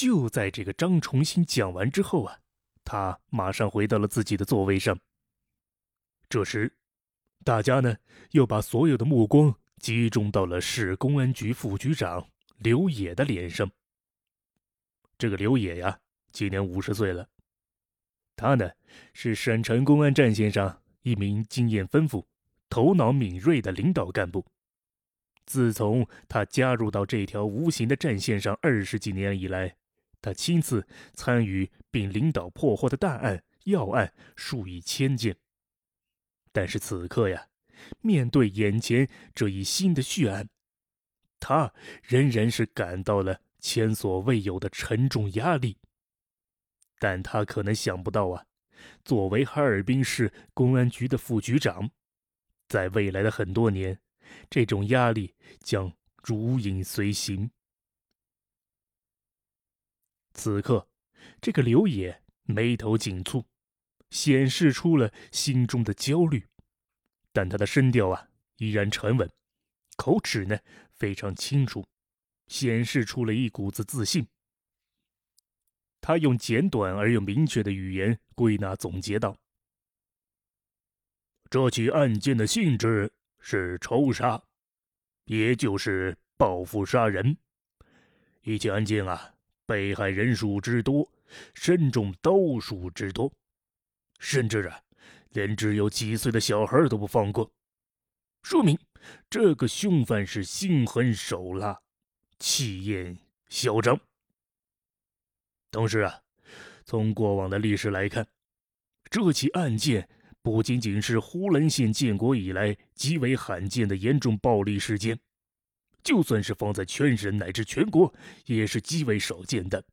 就在这个张重新讲完之后啊，他马上回到了自己的座位上。这时，大家呢又把所有的目光集中到了市公安局副局长刘野的脸上。这个刘野呀，今年五十岁了。他呢是省城公安战线上一名经验丰富、头脑敏锐的领导干部。自从他加入到这条无形的战线上二十几年以来，他亲自参与并领导破获的大案要案数以千件。但是此刻呀，面对眼前这一新的血案，他仍然是感到了前所未有的沉重压力。但他可能想不到啊，作为哈尔滨市公安局的副局长，在未来的很多年，这种压力将如影随形。此刻，这个刘野眉头紧蹙。显示出了心中的焦虑，但他的声调啊依然沉稳，口齿呢非常清楚，显示出了一股子自信。他用简短而又明确的语言归纳总结道：“这起案件的性质是仇杀，也就是报复杀人。一起案件啊，被害人数之多，身中刀数之多。”甚至啊，连只有几岁的小孩都不放过，说明这个凶犯是心狠手辣、气焰嚣张。同时啊，从过往的历史来看，这起案件不仅仅是呼伦县建国以来极为罕见的严重暴力事件，就算是放在全省乃至全国，也是极为少见的。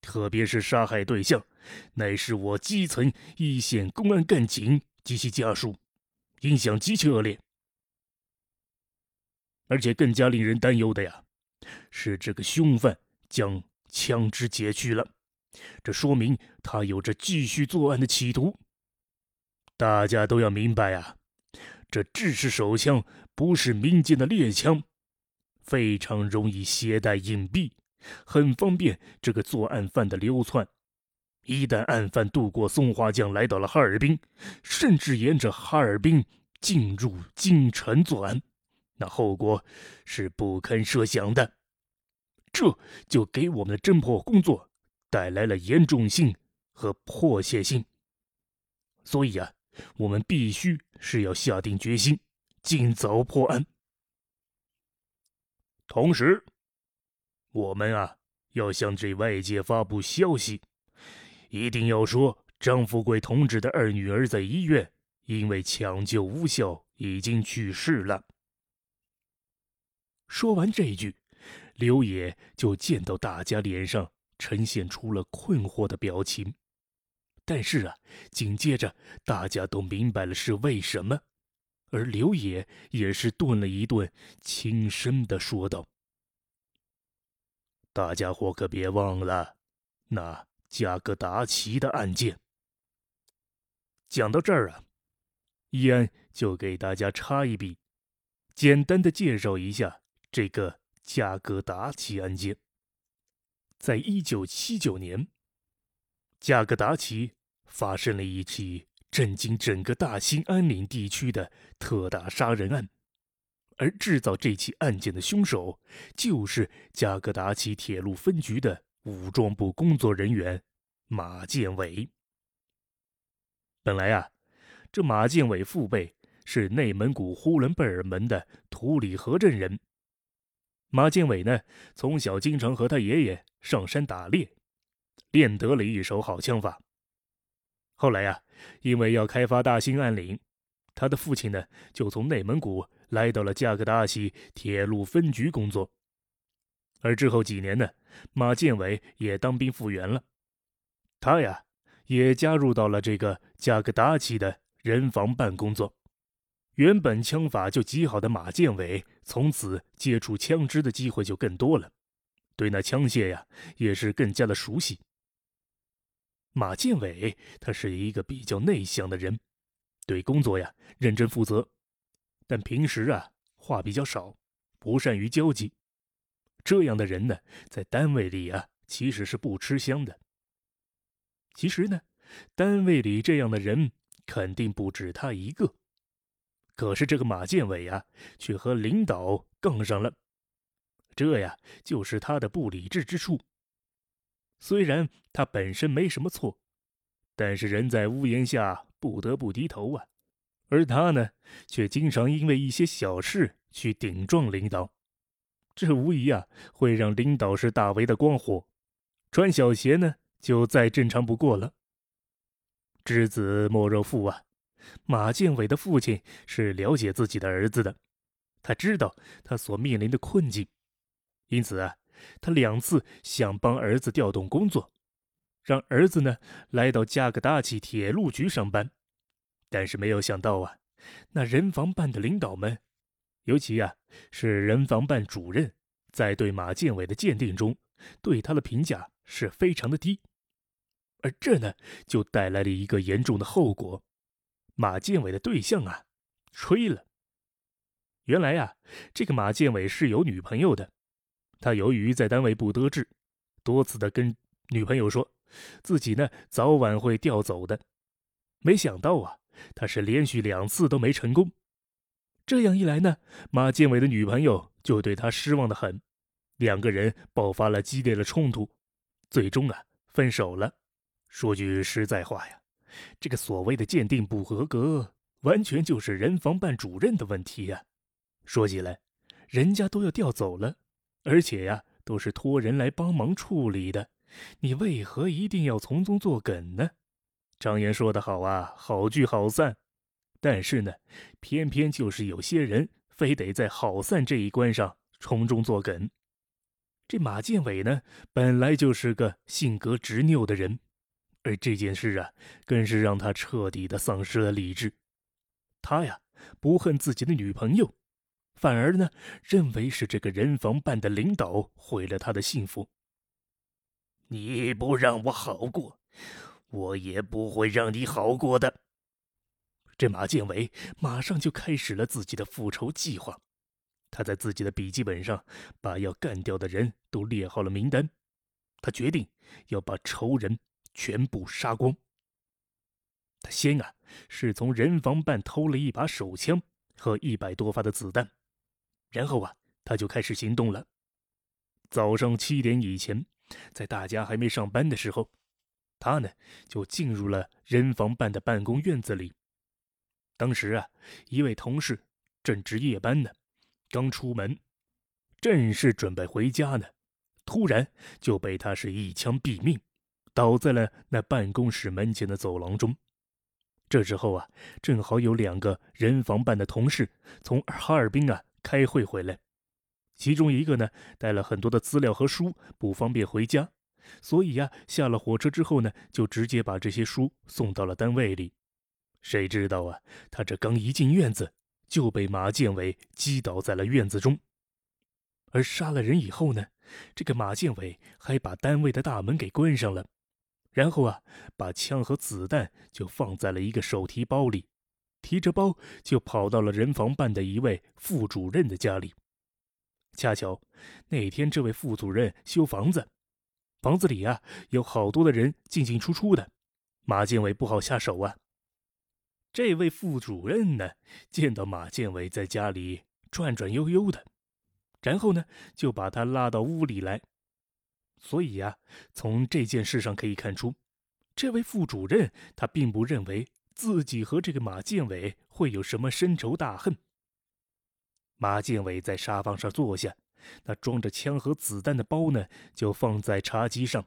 特别是杀害对象，乃是我基层一线公安干警及其家属，影响极其恶劣。而且更加令人担忧的呀，是这个凶犯将枪支解去了，这说明他有着继续作案的企图。大家都要明白啊，这制式手枪不是民间的猎枪，非常容易携带隐蔽。很方便这个作案犯的流窜。一旦案犯渡过松花江来到了哈尔滨，甚至沿着哈尔滨进入京城作案，那后果是不堪设想的。这就给我们的侦破工作带来了严重性和迫切性。所以啊，我们必须是要下定决心，尽早破案。同时。我们啊，要向这外界发布消息，一定要说张富贵同志的二女儿在医院因为抢救无效已经去世了。说完这一句，刘野就见到大家脸上呈现出了困惑的表情，但是啊，紧接着大家都明白了是为什么，而刘野也是顿了一顿，轻声的说道。大家伙可别忘了，那加格达奇的案件。讲到这儿啊，伊安就给大家插一笔，简单的介绍一下这个加格达奇案件。在一九七九年，加格达奇发生了一起震惊整个大兴安岭地区的特大杀人案。而制造这起案件的凶手，就是加格达奇铁路分局的武装部工作人员马建伟。本来啊，这马建伟父辈是内蒙古呼伦贝尔门的图里河镇人。马建伟呢，从小经常和他爷爷上山打猎，练得了一手好枪法。后来呀，因为要开发大兴安岭，他的父亲呢，就从内蒙古。来到了加格达奇铁路分局工作，而之后几年呢，马建伟也当兵复员了，他呀也加入到了这个加格达奇的人防办工作。原本枪法就极好的马建伟，从此接触枪支的机会就更多了，对那枪械呀也是更加的熟悉。马建伟他是一个比较内向的人，对工作呀认真负责。但平时啊，话比较少，不善于交际。这样的人呢，在单位里啊，其实是不吃香的。其实呢，单位里这样的人肯定不止他一个。可是这个马建伟啊，却和领导杠上了，这呀就是他的不理智之处。虽然他本身没什么错，但是人在屋檐下不得不低头啊。而他呢，却经常因为一些小事去顶撞领导，这无疑啊会让领导是大为的光火，穿小鞋呢就再正常不过了。知子莫若父啊，马建伟的父亲是了解自己的儿子的，他知道他所面临的困境，因此啊，他两次想帮儿子调动工作，让儿子呢来到加格达奇铁路局上班。但是没有想到啊，那人防办的领导们，尤其啊是人防办主任，在对马建伟的鉴定中，对他的评价是非常的低。而这呢，就带来了一个严重的后果：马建伟的对象啊，吹了。原来啊，这个马建伟是有女朋友的，他由于在单位不得志，多次的跟女朋友说，自己呢早晚会调走的。没想到啊。他是连续两次都没成功，这样一来呢，马建伟的女朋友就对他失望的很，两个人爆发了激烈的冲突，最终啊分手了。说句实在话呀，这个所谓的鉴定不合格，完全就是人防办主任的问题呀。说起来，人家都要调走了，而且呀都是托人来帮忙处理的，你为何一定要从中作梗呢？常言说得好啊，好聚好散。但是呢，偏偏就是有些人非得在好散这一关上从中作梗。这马建伟呢，本来就是个性格执拗的人，而这件事啊，更是让他彻底的丧失了理智。他呀，不恨自己的女朋友，反而呢，认为是这个人防办的领导毁了他的幸福。你不让我好过。我也不会让你好过的。这马建伟马上就开始了自己的复仇计划。他在自己的笔记本上把要干掉的人都列好了名单。他决定要把仇人全部杀光。他先啊是从人防办偷了一把手枪和一百多发的子弹，然后啊他就开始行动了。早上七点以前，在大家还没上班的时候。他呢，就进入了人防办的办公院子里。当时啊，一位同事正值夜班呢，刚出门，正是准备回家呢，突然就被他是一枪毙命，倒在了那办公室门前的走廊中。这时候啊，正好有两个人防办的同事从哈尔滨啊开会回来，其中一个呢带了很多的资料和书，不方便回家。所以呀，下了火车之后呢，就直接把这些书送到了单位里。谁知道啊，他这刚一进院子，就被马建伟击倒在了院子中。而杀了人以后呢，这个马建伟还把单位的大门给关上了，然后啊，把枪和子弹就放在了一个手提包里，提着包就跑到了人防办的一位副主任的家里。恰巧那天这位副主任修房子。房子里啊，有好多的人进进出出的，马建伟不好下手啊。这位副主任呢，见到马建伟在家里转转悠悠的，然后呢，就把他拉到屋里来。所以呀，从这件事上可以看出，这位副主任他并不认为自己和这个马建伟会有什么深仇大恨。马建伟在沙发上坐下。那装着枪和子弹的包呢，就放在茶几上。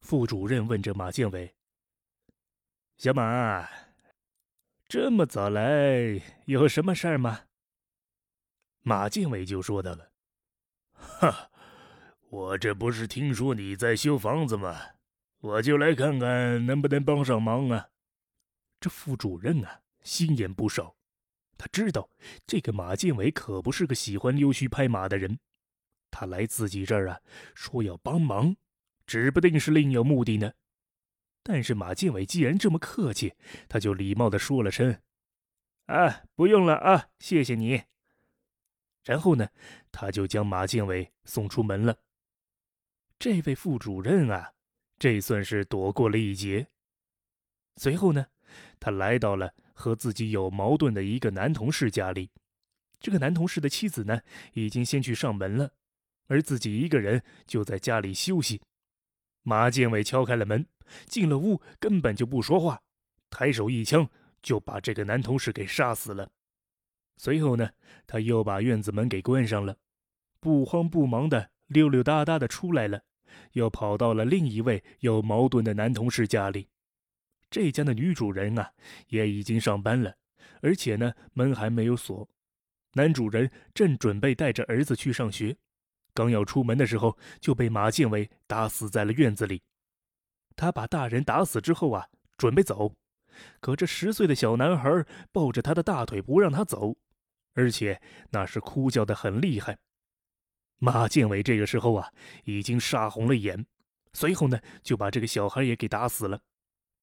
副主任问着马建伟：“小马，这么早来，有什么事儿吗？”马建伟就说到了：“哈，我这不是听说你在修房子吗？我就来看看能不能帮上忙啊。”这副主任啊，心眼不少。他知道这个马建伟可不是个喜欢溜须拍马的人，他来自己这儿啊，说要帮忙，指不定是另有目的呢。但是马建伟既然这么客气，他就礼貌的说了声：“啊，不用了啊，谢谢你。”然后呢，他就将马建伟送出门了。这位副主任啊，这算是躲过了一劫。随后呢，他来到了和自己有矛盾的一个男同事家里。这个男同事的妻子呢，已经先去上门了，而自己一个人就在家里休息。马建伟敲开了门，进了屋，根本就不说话，抬手一枪就把这个男同事给杀死了。随后呢，他又把院子门给关上了，不慌不忙的溜溜达达的出来了，又跑到了另一位有矛盾的男同事家里。这家的女主人啊，也已经上班了，而且呢，门还没有锁。男主人正准备带着儿子去上学，刚要出门的时候，就被马建伟打死在了院子里。他把大人打死之后啊，准备走，可这十岁的小男孩抱着他的大腿不让他走，而且那是哭叫的很厉害。马建伟这个时候啊，已经杀红了眼，随后呢，就把这个小孩也给打死了。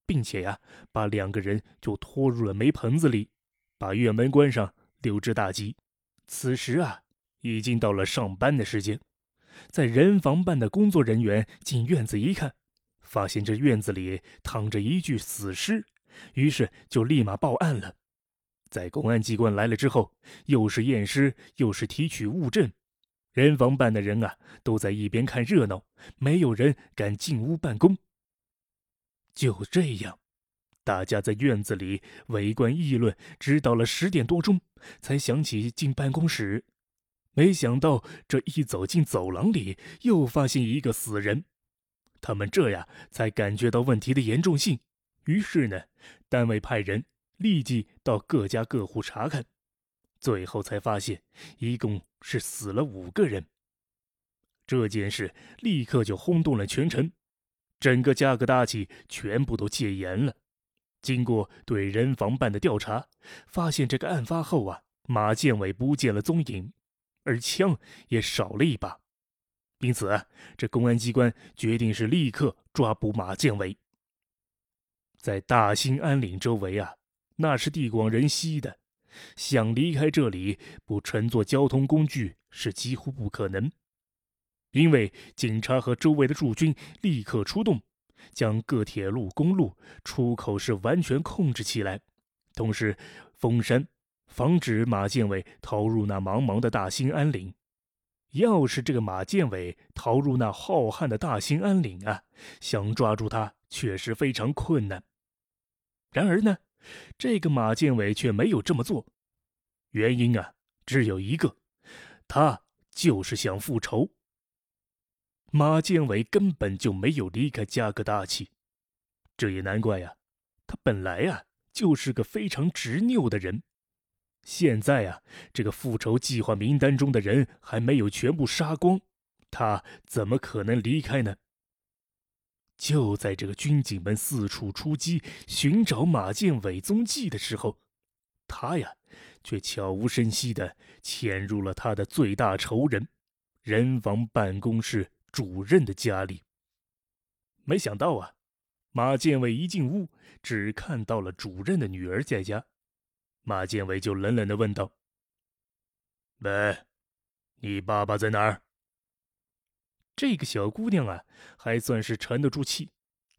并且呀，把两个人就拖入了煤棚子里，把院门关上，溜之大吉。此时啊，已经到了上班的时间。在人防办的工作人员进院子一看，发现这院子里躺着一具死尸，于是就立马报案了。在公安机关来了之后，又是验尸，又是提取物证，人防办的人啊，都在一边看热闹，没有人敢进屋办公。就这样，大家在院子里围观议论，直到了十点多钟，才想起进办公室。没想到这一走进走廊里，又发现一个死人。他们这样才感觉到问题的严重性。于是呢，单位派人立即到各家各户查看，最后才发现一共是死了五个人。这件事立刻就轰动了全城。整个加格达奇全部都戒严了。经过对人防办的调查，发现这个案发后啊，马建伟不见了踪影，而枪也少了一把。因此，这公安机关决定是立刻抓捕马建伟。在大兴安岭周围啊，那是地广人稀的，想离开这里不乘坐交通工具是几乎不可能。因为警察和周围的驻军立刻出动，将各铁路、公路出口是完全控制起来，同时封山，防止马建伟逃入那茫茫的大兴安岭。要是这个马建伟逃入那浩瀚的大兴安岭啊，想抓住他确实非常困难。然而呢，这个马建伟却没有这么做，原因啊只有一个，他就是想复仇。马建伟根本就没有离开加格达奇，这也难怪呀。他本来呀就是个非常执拗的人，现在呀这个复仇计划名单中的人还没有全部杀光，他怎么可能离开呢？就在这个军警们四处出击寻找马建伟踪迹的时候，他呀却悄无声息地潜入了他的最大仇人——人防办公室。主任的家里，没想到啊，马建伟一进屋，只看到了主任的女儿在家。马建伟就冷冷的问道：“喂，你爸爸在哪儿？”这个小姑娘啊，还算是沉得住气，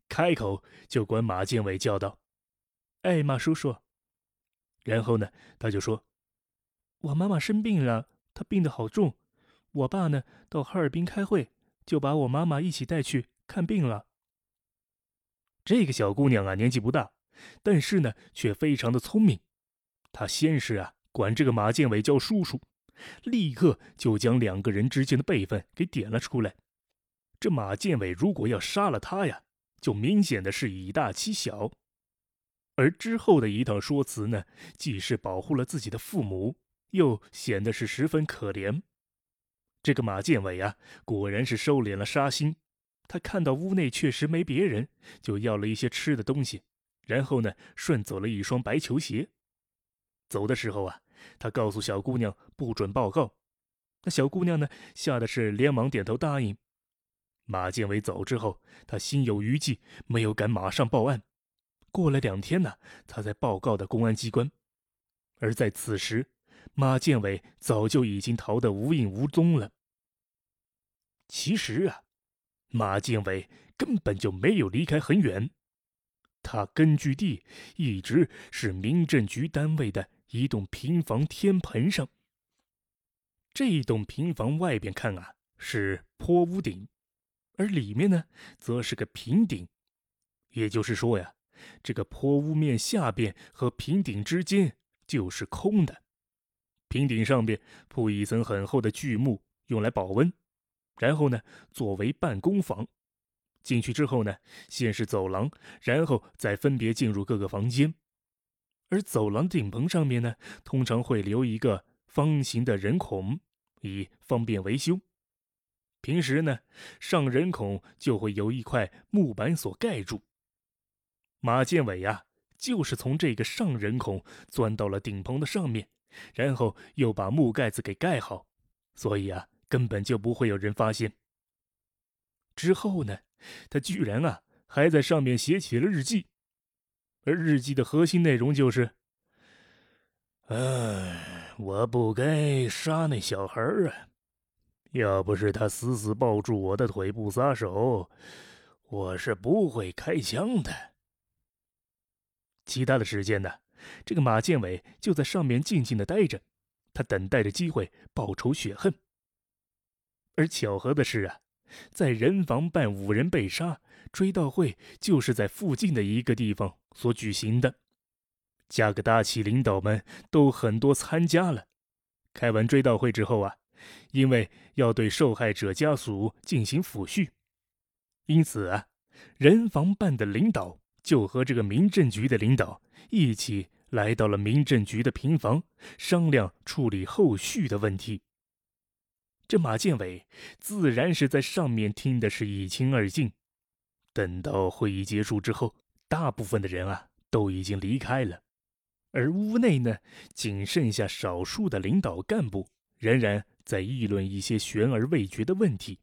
开口就管马建伟叫道：“哎，马叔叔。”然后呢，他就说：“我妈妈生病了，她病得好重，我爸呢到哈尔滨开会。”就把我妈妈一起带去看病了。这个小姑娘啊，年纪不大，但是呢，却非常的聪明。她先是啊，管这个马建伟叫叔叔，立刻就将两个人之间的辈分给点了出来。这马建伟如果要杀了他呀，就明显的是以大欺小。而之后的一套说辞呢，既是保护了自己的父母，又显得是十分可怜。这个马建伟啊，果然是收敛了杀心。他看到屋内确实没别人，就要了一些吃的东西，然后呢，顺走了一双白球鞋。走的时候啊，他告诉小姑娘不准报告。那小姑娘呢，吓得是连忙点头答应。马建伟走之后，他心有余悸，没有敢马上报案。过了两天呢，他才报告的公安机关。而在此时，马建伟早就已经逃得无影无踪了。其实啊，马建伟根本就没有离开很远，他根据地一直是民政局单位的一栋平房天棚上。这一栋平房外边看啊是坡屋顶，而里面呢则是个平顶，也就是说呀，这个坡屋面下边和平顶之间就是空的，平顶上边铺一层很厚的巨木，用来保温。然后呢，作为办公房，进去之后呢，先是走廊，然后再分别进入各个房间。而走廊顶棚上面呢，通常会留一个方形的人孔，以方便维修。平时呢，上人孔就会由一块木板所盖住。马建伟呀，就是从这个上人孔钻到了顶棚的上面，然后又把木盖子给盖好，所以啊。根本就不会有人发现。之后呢，他居然啊还在上面写起了日记，而日记的核心内容就是：“哎，我不该杀那小孩啊！要不是他死死抱住我的腿不撒手，我是不会开枪的。”其他的时间呢，这个马建伟就在上面静静的待着，他等待着机会报仇雪恨。而巧合的是啊，在人防办五人被杀，追悼会就是在附近的一个地方所举行的。加格达奇领导们都很多参加了。开完追悼会之后啊，因为要对受害者家属进行抚恤，因此啊，人防办的领导就和这个民政局的领导一起来到了民政局的平房，商量处理后续的问题。这马建伟自然是在上面听的是一清二净。等到会议结束之后，大部分的人啊都已经离开了，而屋内呢，仅剩下少数的领导干部仍然在议论一些悬而未决的问题。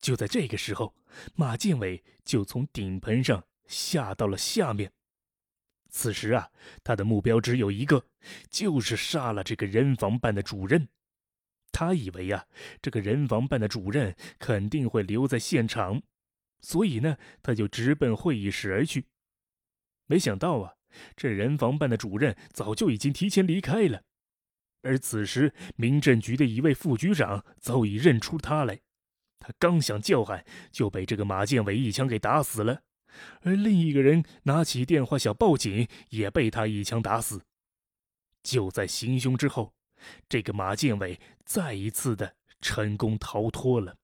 就在这个时候，马建伟就从顶棚上下到了下面。此时啊，他的目标只有一个，就是杀了这个人防办的主任。他以为呀，这个人防办的主任肯定会留在现场，所以呢，他就直奔会议室而去。没想到啊，这人防办的主任早就已经提前离开了。而此时，民政局的一位副局长早已认出他来，他刚想叫喊，就被这个马建伟一枪给打死了。而另一个人拿起电话想报警，也被他一枪打死。就在行凶之后。这个马建伟再一次的成功逃脱了。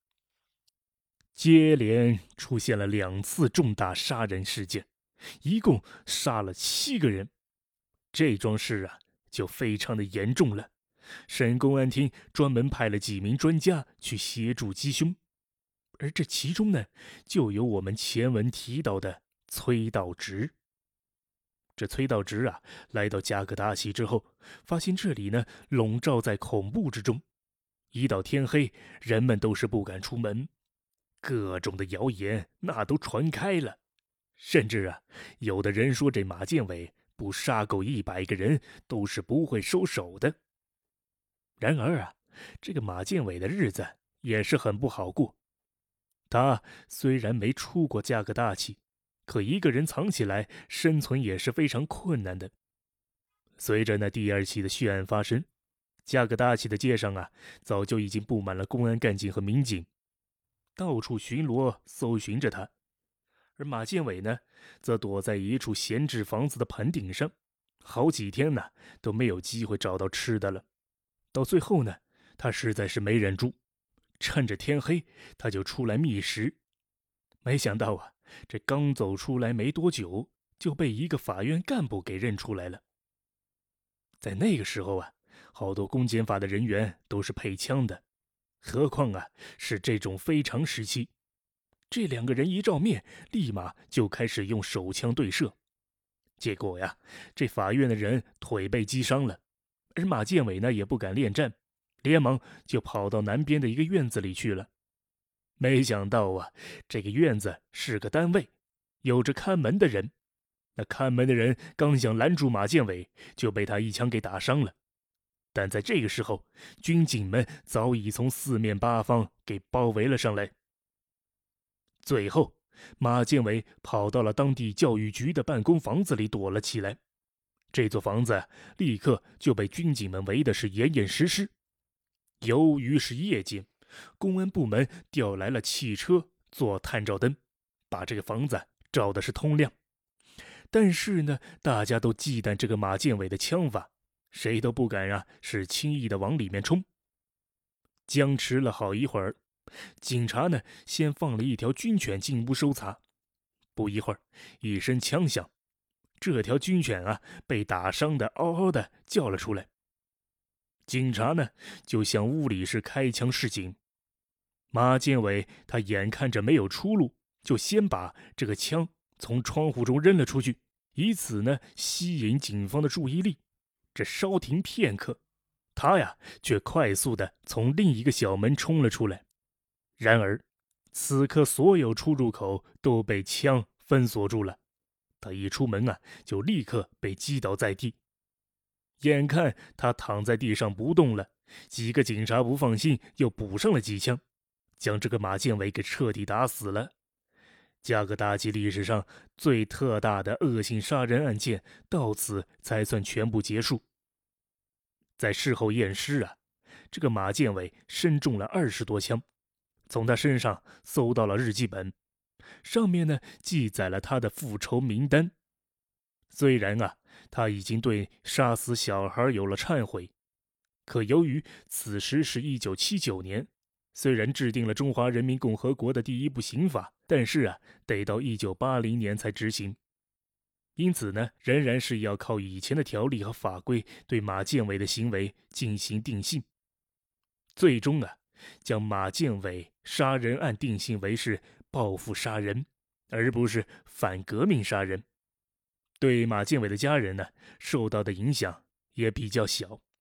接连出现了两次重大杀人事件，一共杀了七个人。这桩事啊，就非常的严重了。省公安厅专门派了几名专家去协助缉凶，而这其中呢，就有我们前文提到的崔道直。这崔道直啊，来到加格达奇之后，发现这里呢笼罩在恐怖之中。一到天黑，人们都是不敢出门，各种的谣言那都传开了。甚至啊，有的人说这马建伟不杀够一百个人都是不会收手的。然而啊，这个马建伟的日子也是很不好过。他虽然没出过加格达奇。可一个人藏起来，生存也是非常困难的。随着那第二起的血案发生，加格大奇的街上啊，早就已经布满了公安干警和民警，到处巡逻搜寻着他。而马建伟呢，则躲在一处闲置房子的棚顶上，好几天呢都没有机会找到吃的了。到最后呢，他实在是没忍住，趁着天黑，他就出来觅食。没想到啊。这刚走出来没多久，就被一个法院干部给认出来了。在那个时候啊，好多公检法的人员都是配枪的，何况啊是这种非常时期。这两个人一照面，立马就开始用手枪对射。结果呀，这法院的人腿被击伤了，而马建伟呢也不敢恋战，连忙就跑到南边的一个院子里去了。没想到啊，这个院子是个单位，有着看门的人。那看门的人刚想拦住马建伟，就被他一枪给打伤了。但在这个时候，军警们早已从四面八方给包围了上来。最后，马建伟跑到了当地教育局的办公房子里躲了起来。这座房子立刻就被军警们围的是严严实实。由于是夜间，公安部门调来了汽车做探照灯，把这个房子照的是通亮。但是呢，大家都忌惮这个马建伟的枪法，谁都不敢啊，是轻易的往里面冲。僵持了好一会儿，警察呢先放了一条军犬进屋搜查。不一会儿，一声枪响。这条军犬啊，被打伤的嗷嗷的叫了出来。警察呢，就向屋里是开枪示警。马建伟他眼看着没有出路，就先把这个枪从窗户中扔了出去，以此呢吸引警方的注意力。这稍停片刻，他呀却快速的从另一个小门冲了出来。然而，此刻所有出入口都被枪封锁住了。他一出门啊，就立刻被击倒在地。眼看他躺在地上不动了，几个警察不放心，又补上了几枪，将这个马建伟给彻底打死了。加格达奇历史上最特大的恶性杀人案件到此才算全部结束。在事后验尸啊，这个马建伟身中了二十多枪，从他身上搜到了日记本。上面呢记载了他的复仇名单。虽然啊，他已经对杀死小孩有了忏悔，可由于此时是一九七九年，虽然制定了中华人民共和国的第一部刑法，但是啊，得到一九八零年才执行。因此呢，仍然是要靠以前的条例和法规对马建伟的行为进行定性。最终啊，将马建伟杀人案定性为是。报复杀人，而不是反革命杀人，对马建伟的家人呢，受到的影响也比较小。